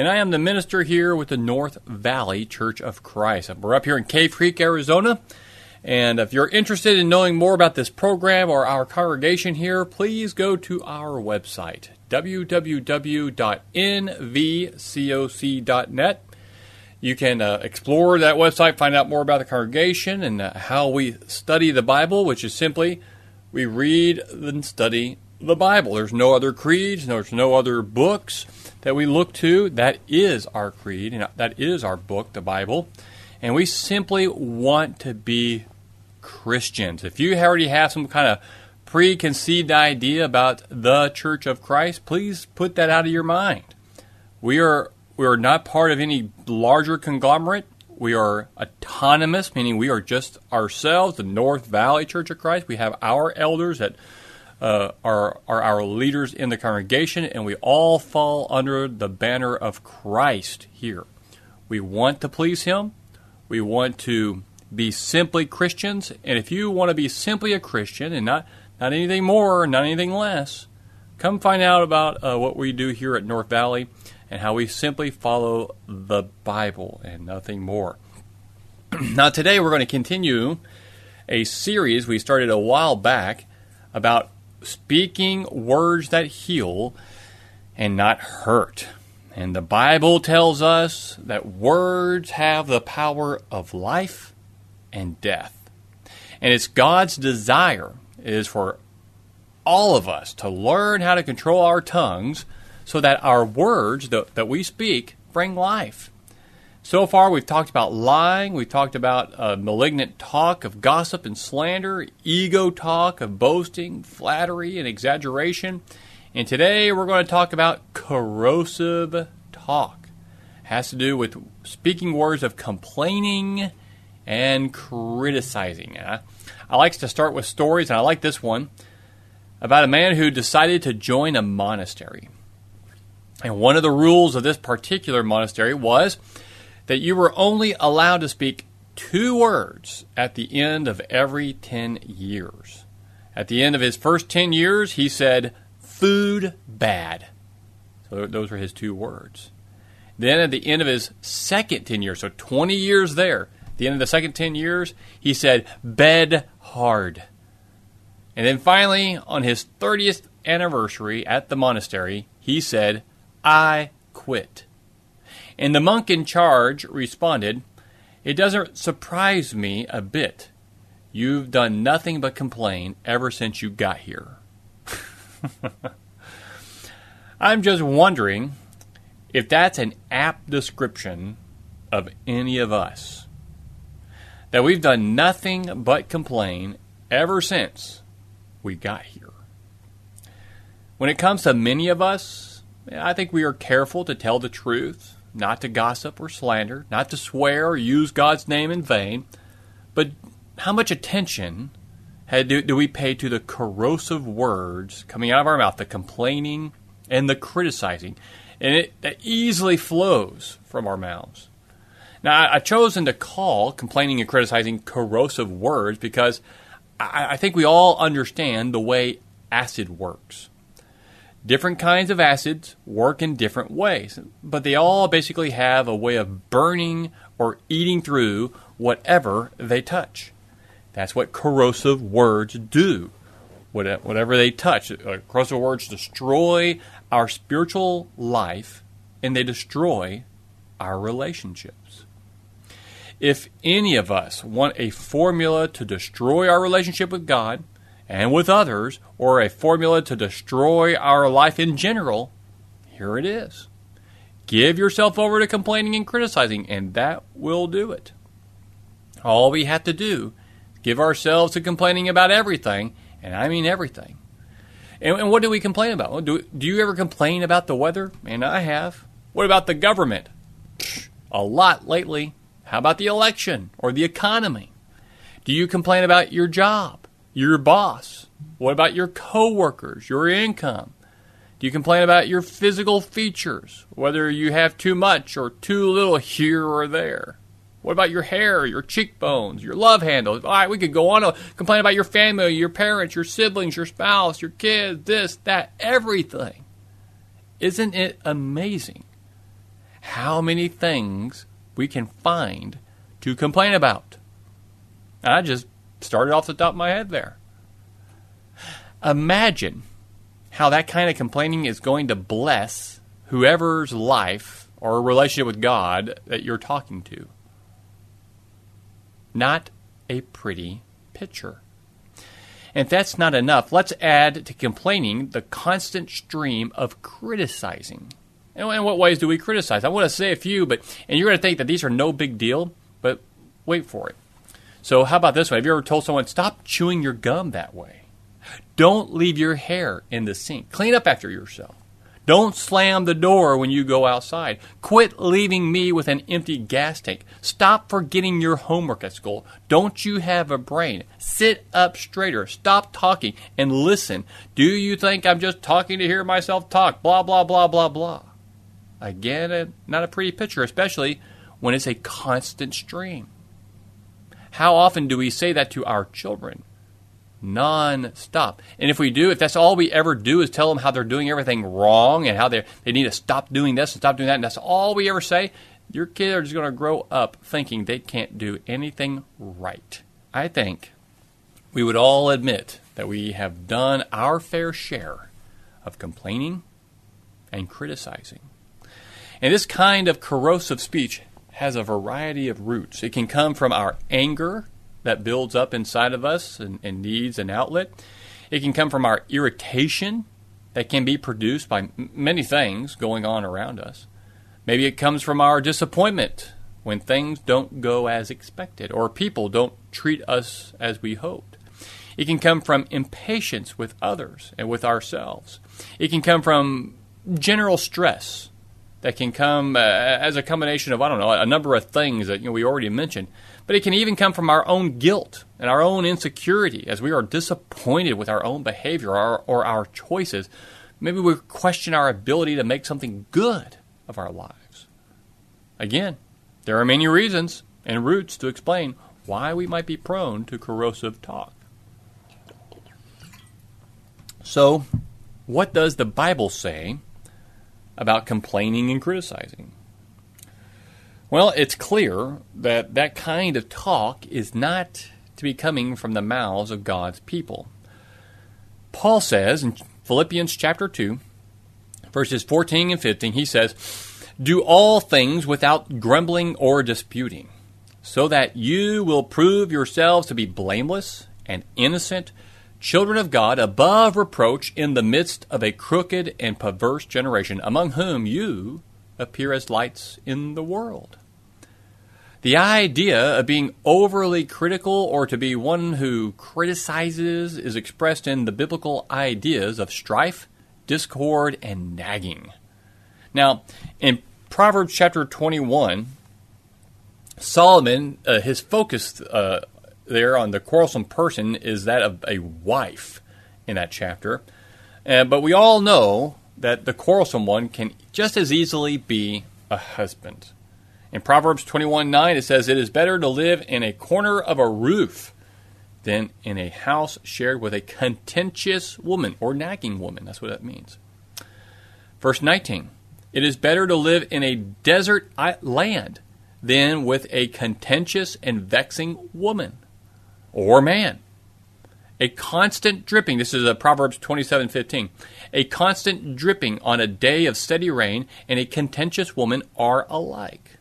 And I am the minister here with the North Valley Church of Christ. We're up here in Cave Creek, Arizona. And if you're interested in knowing more about this program or our congregation here, please go to our website, www.nvcoc.net. You can uh, explore that website, find out more about the congregation and uh, how we study the Bible, which is simply we read and study the Bible. There's no other creeds, there's no other books that we look to. That is our creed, and that is our book, the Bible. And we simply want to be Christians. If you already have some kind of preconceived idea about the Church of Christ, please put that out of your mind. We are we are not part of any larger conglomerate. We are autonomous, meaning we are just ourselves, the North Valley Church of Christ. We have our elders that uh, are, are our leaders in the congregation, and we all fall under the banner of Christ here. We want to please Him. We want to be simply Christians. And if you want to be simply a Christian and not, not anything more, not anything less, come find out about uh, what we do here at North Valley and how we simply follow the Bible and nothing more. now, today we're going to continue a series we started a while back about speaking words that heal and not hurt. And the Bible tells us that words have the power of life and death. And it's God's desire is for all of us to learn how to control our tongues so that our words that, that we speak bring life. So far, we've talked about lying, we've talked about uh, malignant talk of gossip and slander, ego talk of boasting, flattery, and exaggeration. And today, we're going to talk about corrosive talk. It has to do with speaking words of complaining and criticizing. I, I like to start with stories, and I like this one about a man who decided to join a monastery. And one of the rules of this particular monastery was that you were only allowed to speak two words at the end of every 10 years. At the end of his first 10 years, he said, food bad. So those were his two words. Then at the end of his second 10 years, so 20 years there, at the end of the second 10 years, he said, bed hard. And then finally, on his 30th anniversary at the monastery, he said, I quit. And the monk in charge responded, It doesn't surprise me a bit. You've done nothing but complain ever since you got here. I'm just wondering if that's an apt description of any of us. That we've done nothing but complain ever since we got here. When it comes to many of us, I think we are careful to tell the truth, not to gossip or slander, not to swear or use God's name in vain. But how much attention do, do we pay to the corrosive words coming out of our mouth, the complaining and the criticizing? And it easily flows from our mouths. Now, I've chosen to call complaining and criticizing corrosive words because I, I think we all understand the way acid works. Different kinds of acids work in different ways, but they all basically have a way of burning or eating through whatever they touch. That's what corrosive words do. Whatever they touch, uh, corrosive words destroy our spiritual life and they destroy our relationships. If any of us want a formula to destroy our relationship with God and with others, or a formula to destroy our life in general, here it is. Give yourself over to complaining and criticizing, and that will do it. All we have to do, give ourselves to complaining about everything, and I mean everything. And, and what do we complain about? Do, do you ever complain about the weather? And I have. What about the government? A lot lately. How about the election or the economy? Do you complain about your job, your boss? What about your coworkers, your income? Do you complain about your physical features, whether you have too much or too little here or there? What about your hair, your cheekbones, your love handles? All right, we could go on to complain about your family, your parents, your siblings, your spouse, your kids, this, that, everything. Isn't it amazing how many things we can find to complain about? I just started off the top of my head there. Imagine how that kind of complaining is going to bless whoever's life or relationship with God that you're talking to not a pretty picture. And if that's not enough, let's add to complaining the constant stream of criticizing. And in what ways do we criticize? I want to say a few, but and you're going to think that these are no big deal, but wait for it. So how about this one? Have you ever told someone stop chewing your gum that way? Don't leave your hair in the sink. Clean up after yourself. Don't slam the door when you go outside. Quit leaving me with an empty gas tank. Stop forgetting your homework at school. Don't you have a brain? Sit up straighter. Stop talking and listen. Do you think I'm just talking to hear myself talk? Blah, blah, blah, blah, blah. Again, uh, not a pretty picture, especially when it's a constant stream. How often do we say that to our children? non-stop. And if we do, if that's all we ever do is tell them how they're doing everything wrong and how they they need to stop doing this and stop doing that, and that's all we ever say, your kids are just going to grow up thinking they can't do anything right. I think we would all admit that we have done our fair share of complaining and criticizing. And this kind of corrosive speech has a variety of roots. It can come from our anger that builds up inside of us and, and needs an outlet. It can come from our irritation that can be produced by m- many things going on around us. Maybe it comes from our disappointment when things don't go as expected or people don't treat us as we hoped. It can come from impatience with others and with ourselves. It can come from general stress that can come uh, as a combination of, I don't know, a number of things that you know, we already mentioned. But it can even come from our own guilt and our own insecurity as we are disappointed with our own behavior or, or our choices. Maybe we question our ability to make something good of our lives. Again, there are many reasons and roots to explain why we might be prone to corrosive talk. So, what does the Bible say about complaining and criticizing? Well, it's clear that that kind of talk is not to be coming from the mouths of God's people. Paul says in Philippians chapter 2, verses 14 and 15, he says, Do all things without grumbling or disputing, so that you will prove yourselves to be blameless and innocent, children of God, above reproach in the midst of a crooked and perverse generation, among whom you appear as lights in the world. The idea of being overly critical or to be one who criticizes is expressed in the biblical ideas of strife, discord, and nagging. Now, in Proverbs chapter 21, Solomon, uh, his focus uh, there on the quarrelsome person is that of a wife in that chapter. Uh, but we all know that the quarrelsome one can just as easily be a husband. In Proverbs 21 9, it says, It is better to live in a corner of a roof than in a house shared with a contentious woman or nagging woman. That's what that means. Verse 19, It is better to live in a desert land than with a contentious and vexing woman or man. A constant dripping, this is a Proverbs 27:15. A constant dripping on a day of steady rain and a contentious woman are alike.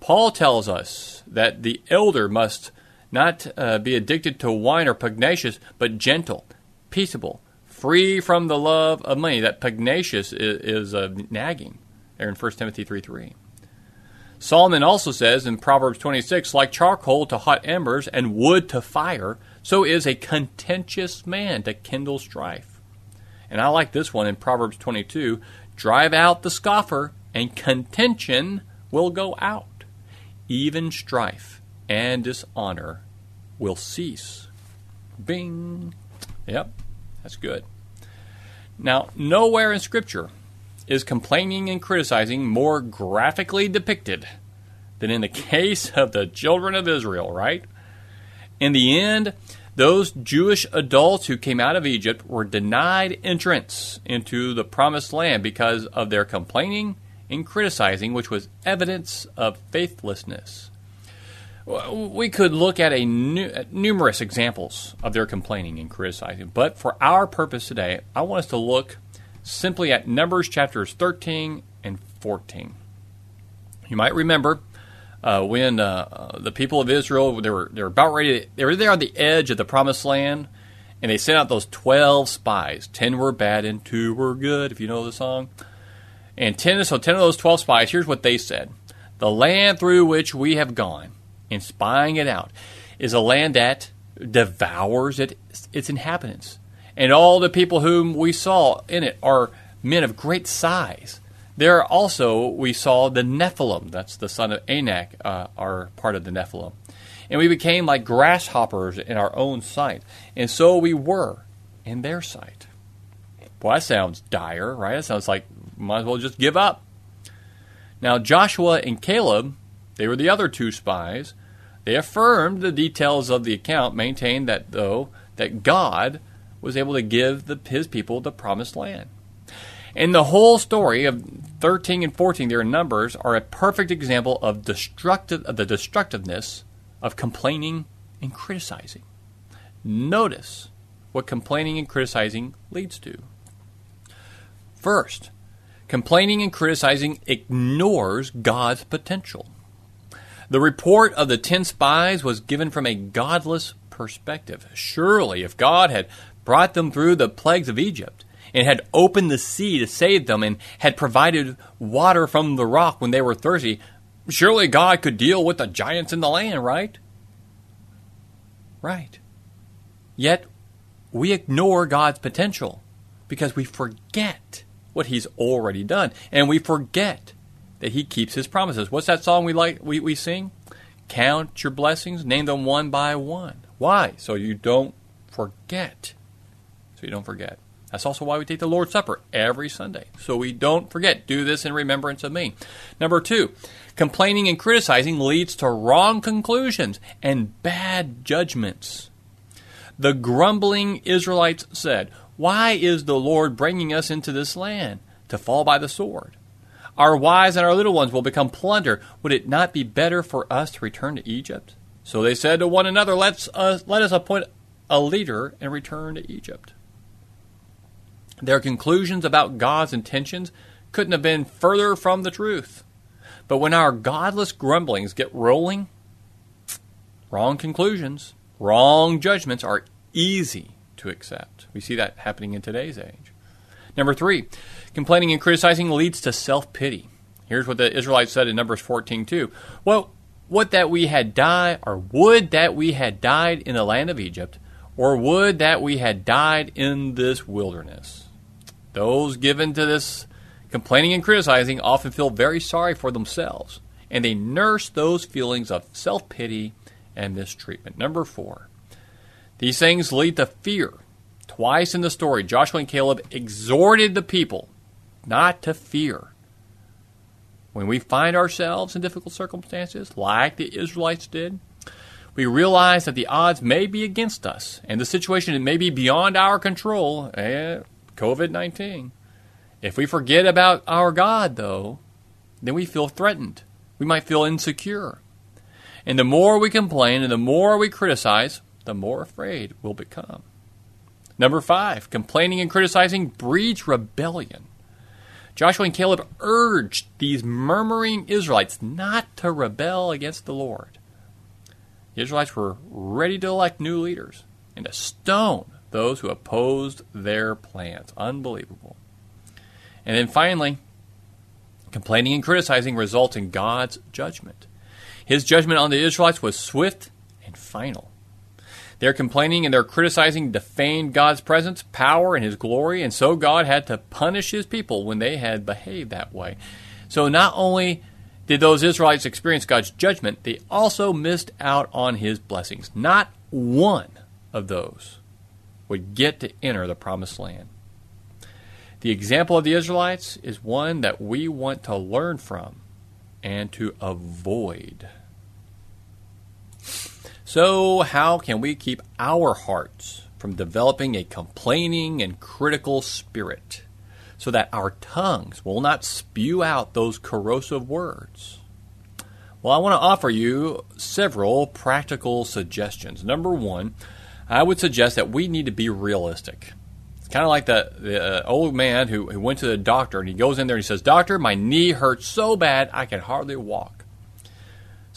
Paul tells us that the elder must not uh, be addicted to wine or pugnacious, but gentle, peaceable, free from the love of money. That pugnacious is, is uh, nagging there in 1 Timothy 3 3. Solomon also says in Proverbs 26, like charcoal to hot embers and wood to fire, so is a contentious man to kindle strife. And I like this one in Proverbs 22 drive out the scoffer, and contention will go out. Even strife and dishonor will cease. Bing. Yep, that's good. Now, nowhere in Scripture is complaining and criticizing more graphically depicted than in the case of the children of Israel, right? In the end, those Jewish adults who came out of Egypt were denied entrance into the promised land because of their complaining and criticizing, which was evidence of faithlessness. We could look at a nu- numerous examples of their complaining and criticizing, but for our purpose today, I want us to look simply at Numbers chapters 13 and 14. You might remember uh, when uh, uh, the people of Israel they were they were about ready. To, they were there on the edge of the promised land, and they sent out those twelve spies. Ten were bad and two were good. If you know the song, and ten so ten of those twelve spies. Here's what they said: The land through which we have gone in spying it out is a land that devours it, its inhabitants and all the people whom we saw in it are men of great size. There also we saw the Nephilim, that's the son of Anak, uh, are part of the Nephilim. And we became like grasshoppers in our own sight. And so we were in their sight. Boy, that sounds dire, right? It sounds like might as well just give up. Now, Joshua and Caleb, they were the other two spies. They affirmed the details of the account, maintained that, though, that God was able to give the, his people the promised land. And the whole story of 13 and 14, their numbers, are a perfect example of, destructive, of the destructiveness of complaining and criticizing. Notice what complaining and criticizing leads to. First, complaining and criticizing ignores God's potential. The report of the ten spies was given from a godless perspective. Surely, if God had brought them through the plagues of Egypt, and had opened the sea to save them, and had provided water from the rock when they were thirsty, surely God could deal with the giants in the land, right? Right. Yet, we ignore God's potential because we forget what He's already done, and we forget that He keeps His promises. What's that song we like? We, we sing? Count your blessings, name them one by one. Why? So you don't forget so you don't forget. That's also why we take the Lord's Supper every Sunday, so we don't forget. Do this in remembrance of me. Number two, complaining and criticizing leads to wrong conclusions and bad judgments. The grumbling Israelites said, Why is the Lord bringing us into this land? To fall by the sword. Our wives and our little ones will become plunder. Would it not be better for us to return to Egypt? So they said to one another, Let's, uh, Let us appoint a leader and return to Egypt. Their conclusions about God's intentions couldn't have been further from the truth. But when our godless grumblings get rolling, wrong conclusions, wrong judgments are easy to accept. We see that happening in today's age. Number three, complaining and criticizing leads to self pity. Here's what the Israelites said in Numbers 14 2. Well, would that we had died, or would that we had died in the land of Egypt, or would that we had died in this wilderness. Those given to this complaining and criticizing often feel very sorry for themselves, and they nurse those feelings of self pity and mistreatment. Number four, these things lead to fear. Twice in the story, Joshua and Caleb exhorted the people not to fear. When we find ourselves in difficult circumstances, like the Israelites did, we realize that the odds may be against us and the situation may be beyond our control. Eh, COVID 19. If we forget about our God, though, then we feel threatened. We might feel insecure. And the more we complain and the more we criticize, the more afraid we'll become. Number five, complaining and criticizing breeds rebellion. Joshua and Caleb urged these murmuring Israelites not to rebel against the Lord. The Israelites were ready to elect new leaders and to stone those who opposed their plans. Unbelievable. And then finally, complaining and criticizing results in God's judgment. His judgment on the Israelites was swift and final. Their complaining and their criticizing defamed God's presence, power, and His glory, and so God had to punish His people when they had behaved that way. So not only did those Israelites experience God's judgment, they also missed out on His blessings. Not one of those would get to enter the promised land. The example of the Israelites is one that we want to learn from and to avoid. So, how can we keep our hearts from developing a complaining and critical spirit so that our tongues will not spew out those corrosive words? Well, I want to offer you several practical suggestions. Number one, I would suggest that we need to be realistic. It's kind of like the, the uh, old man who, who went to the doctor and he goes in there and he says, Doctor, my knee hurts so bad I can hardly walk.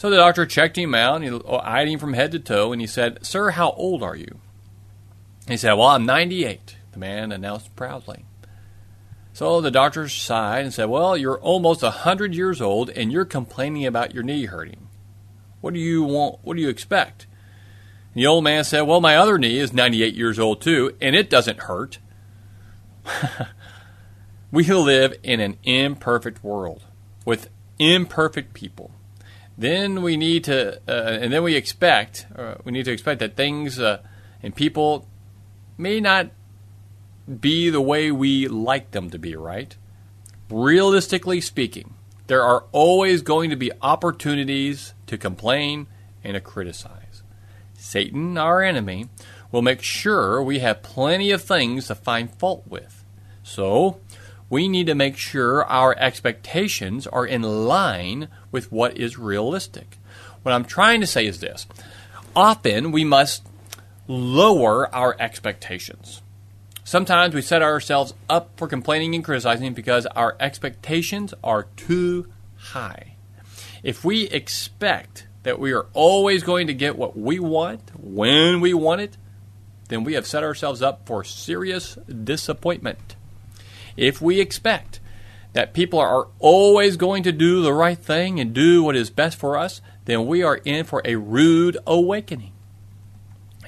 So the doctor checked him out, and he eyed him from head to toe, and he said, Sir, how old are you? He said, Well, I'm 98, the man announced proudly. So the doctor sighed and said, Well, you're almost a 100 years old, and you're complaining about your knee hurting. What do you want? What do you expect? And the old man said, Well, my other knee is 98 years old, too, and it doesn't hurt. we live in an imperfect world with imperfect people then we need to, uh, and then we expect, uh, we need to expect that things uh, and people may not be the way we like them to be, right? Realistically speaking, there are always going to be opportunities to complain and to criticize. Satan, our enemy, will make sure we have plenty of things to find fault with. So, we need to make sure our expectations are in line with what is realistic. What I'm trying to say is this often we must lower our expectations. Sometimes we set ourselves up for complaining and criticizing because our expectations are too high. If we expect that we are always going to get what we want when we want it, then we have set ourselves up for serious disappointment. If we expect that people are always going to do the right thing and do what is best for us, then we are in for a rude awakening.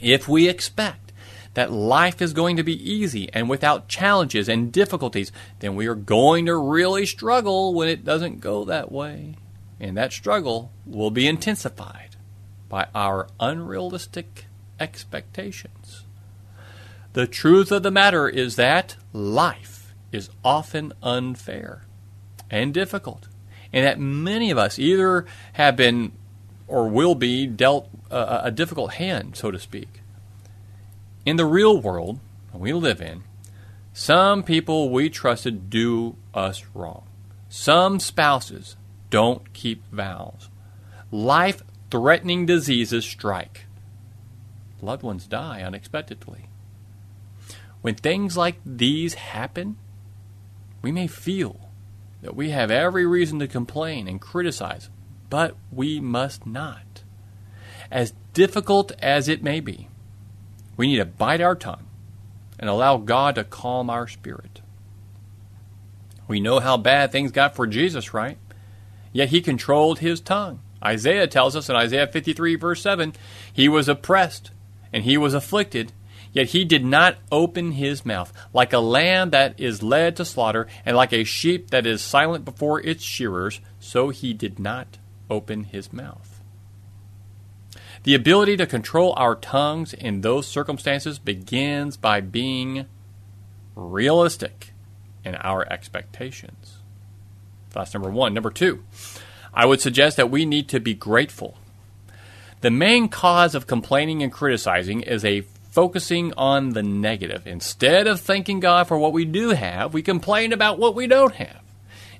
If we expect that life is going to be easy and without challenges and difficulties, then we are going to really struggle when it doesn't go that way. And that struggle will be intensified by our unrealistic expectations. The truth of the matter is that life is often unfair and difficult, and that many of us either have been or will be dealt a, a difficult hand, so to speak. In the real world we live in, some people we trusted do us wrong. Some spouses don't keep vows. Life threatening diseases strike. Loved ones die unexpectedly. When things like these happen, we may feel that we have every reason to complain and criticize, but we must not. As difficult as it may be, we need to bite our tongue and allow God to calm our spirit. We know how bad things got for Jesus, right? Yet he controlled his tongue. Isaiah tells us in Isaiah 53, verse 7, he was oppressed and he was afflicted, Yet he did not open his mouth, like a lamb that is led to slaughter, and like a sheep that is silent before its shearers, so he did not open his mouth. The ability to control our tongues in those circumstances begins by being realistic in our expectations. That's number one. Number two, I would suggest that we need to be grateful. The main cause of complaining and criticizing is a focusing on the negative. Instead of thanking God for what we do have, we complain about what we don't have.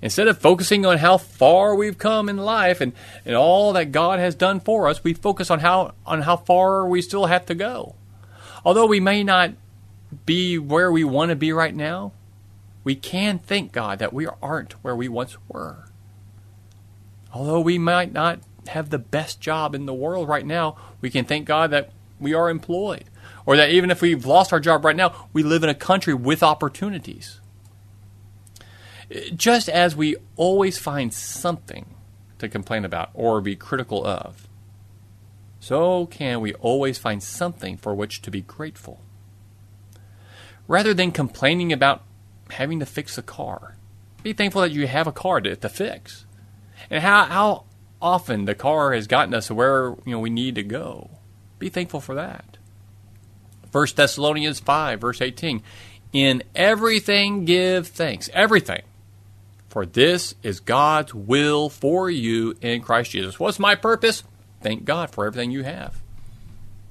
Instead of focusing on how far we've come in life and, and all that God has done for us, we focus on how on how far we still have to go. Although we may not be where we want to be right now, we can thank God that we aren't where we once were. Although we might not have the best job in the world right now, we can thank God that we are employed. Or that even if we've lost our job right now, we live in a country with opportunities. Just as we always find something to complain about or be critical of, so can we always find something for which to be grateful. Rather than complaining about having to fix a car, be thankful that you have a car to, to fix. And how, how often the car has gotten us where you know we need to go. Be thankful for that. 1 Thessalonians 5, verse 18. In everything give thanks. Everything. For this is God's will for you in Christ Jesus. What's my purpose? Thank God for everything you have.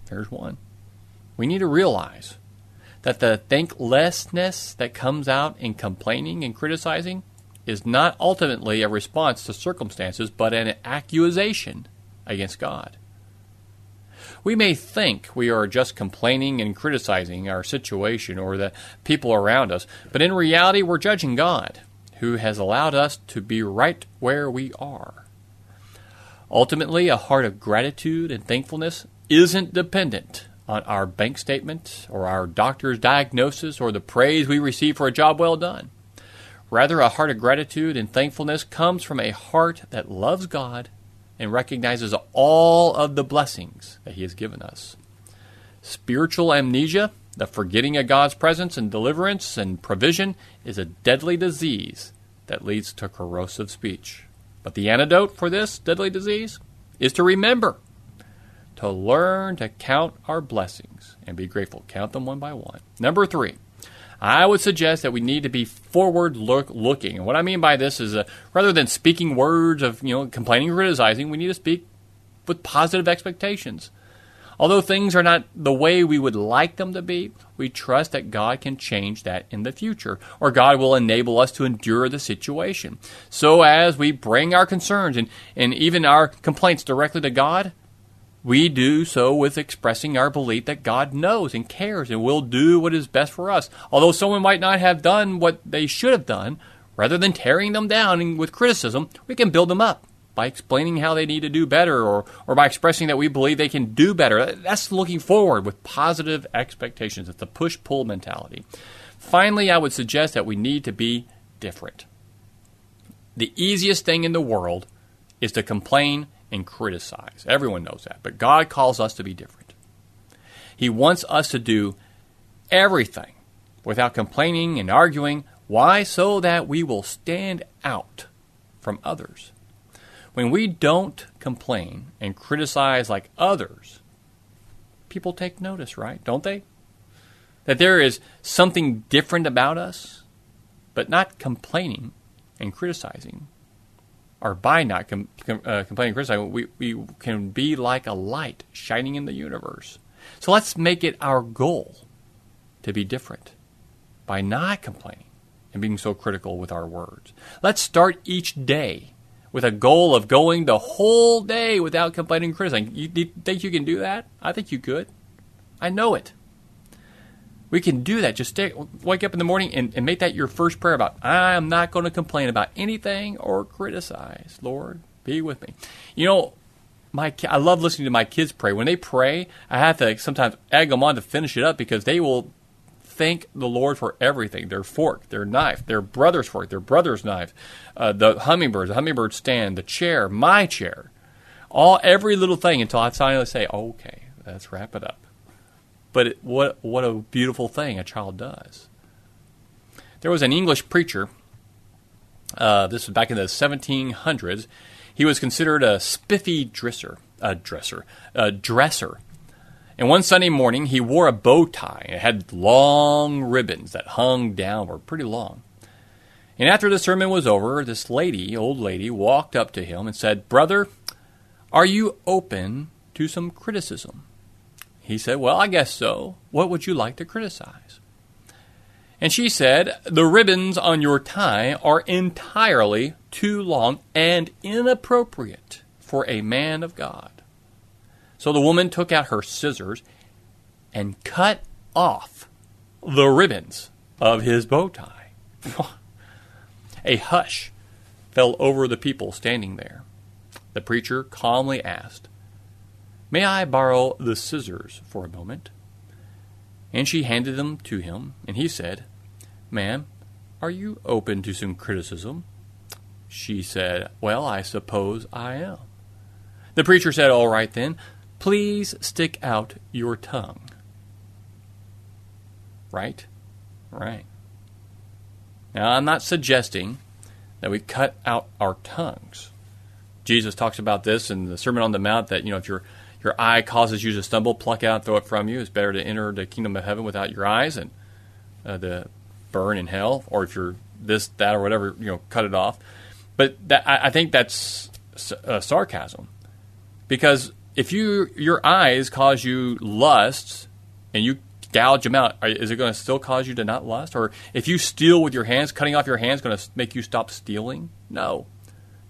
There's one. We need to realize that the thanklessness that comes out in complaining and criticizing is not ultimately a response to circumstances, but an accusation against God. We may think we are just complaining and criticizing our situation or the people around us, but in reality, we're judging God, who has allowed us to be right where we are. Ultimately, a heart of gratitude and thankfulness isn't dependent on our bank statement or our doctor's diagnosis or the praise we receive for a job well done. Rather, a heart of gratitude and thankfulness comes from a heart that loves God and recognizes all of the blessings that He has given us. Spiritual amnesia, the forgetting of God's presence and deliverance and provision, is a deadly disease that leads to corrosive speech. But the antidote for this deadly disease is to remember, to learn to count our blessings and be grateful. Count them one by one. Number three, I would suggest that we need to be forward look, looking. And what I mean by this is uh, rather than speaking words of you know complaining or criticizing, we need to speak with positive expectations. Although things are not the way we would like them to be, we trust that God can change that in the future, or God will enable us to endure the situation. So as we bring our concerns and, and even our complaints directly to God, we do so with expressing our belief that God knows and cares and will do what is best for us. Although someone might not have done what they should have done, rather than tearing them down with criticism, we can build them up by explaining how they need to do better or, or by expressing that we believe they can do better. That's looking forward with positive expectations. It's the push pull mentality. Finally, I would suggest that we need to be different. The easiest thing in the world is to complain and criticize. Everyone knows that. But God calls us to be different. He wants us to do everything without complaining and arguing. Why? So that we will stand out from others. When we don't complain and criticize like others, people take notice, right? Don't they? That there is something different about us, but not complaining and criticizing or by not com- com- uh, complaining criticizing, we, we can be like a light shining in the universe. So let's make it our goal to be different by not complaining and being so critical with our words. Let's start each day with a goal of going the whole day without complaining and criticizing. You, you think you can do that? I think you could. I know it. We can do that. Just stay, wake up in the morning and, and make that your first prayer about, I am not going to complain about anything or criticize. Lord, be with me. You know, my I love listening to my kids pray. When they pray, I have to sometimes egg them on to finish it up because they will thank the Lord for everything their fork, their knife, their brother's fork, their brother's knife, uh, the hummingbirds, the hummingbird stand, the chair, my chair, all every little thing until I finally say, okay, let's wrap it up. But it, what what a beautiful thing a child does. There was an English preacher. Uh, this was back in the 1700s. He was considered a spiffy dresser, a dresser, a dresser. And one Sunday morning, he wore a bow tie. It had long ribbons that hung downward, pretty long. And after the sermon was over, this lady, old lady, walked up to him and said, Brother, are you open to some criticism? He said, Well, I guess so. What would you like to criticize? And she said, The ribbons on your tie are entirely too long and inappropriate for a man of God. So the woman took out her scissors and cut off the ribbons of his bow tie. A hush fell over the people standing there. The preacher calmly asked, May I borrow the scissors for a moment? And she handed them to him, and he said, Ma'am, are you open to some criticism? She said, Well, I suppose I am. The preacher said, All right then, please stick out your tongue. Right? Right. Now, I'm not suggesting that we cut out our tongues. Jesus talks about this in the Sermon on the Mount that, you know, if your, your eye causes you to stumble, pluck out, throw it from you. It's better to enter the kingdom of heaven without your eyes and uh, to burn in hell. Or if you're this, that, or whatever, you know, cut it off. But that, I, I think that's uh, sarcasm. Because if you your eyes cause you lust and you gouge them out, is it going to still cause you to not lust? Or if you steal with your hands, cutting off your hands going to make you stop stealing? No.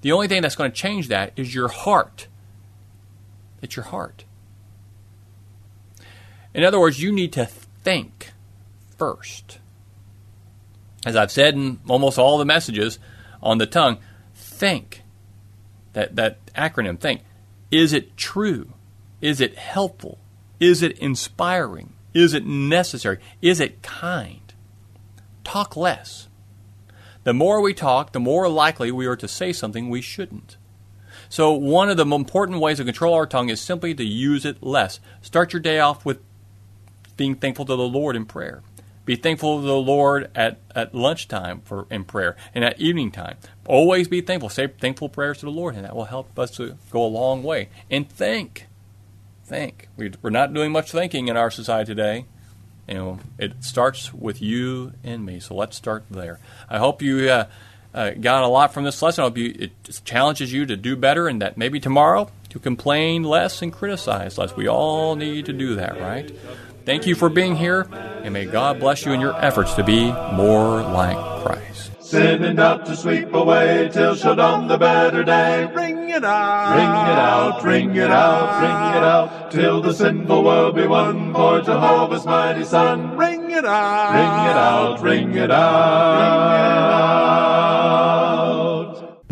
The only thing that's going to change that is your heart. It's your heart. In other words, you need to think first. As I've said in almost all the messages on the tongue, think. That, that acronym, think. Is it true? Is it helpful? Is it inspiring? Is it necessary? Is it kind? Talk less. The more we talk, the more likely we are to say something we shouldn't. So, one of the important ways to control our tongue is simply to use it less. Start your day off with being thankful to the Lord in prayer. Be thankful to the Lord at, at lunchtime for in prayer and at evening time. Always be thankful. Say thankful prayers to the Lord, and that will help us to go a long way. And think think. We, are not doing much thinking in our society today. You know, it starts with you and me. So let's start there. I hope you uh, uh, got a lot from this lesson. I hope you, it challenges you to do better, and that maybe tomorrow to complain less and criticize less. We all need to do that, right? Thank you for being here, and may God bless you in your efforts to be more like Christ. Sending out to sweep away till shall dawn the better day. Ring it out, ring it out, ring it out, ring it out, till the sinful world be won for Jehovah's mighty Son. Ring it out, Ring it out, ring it out, ring it out.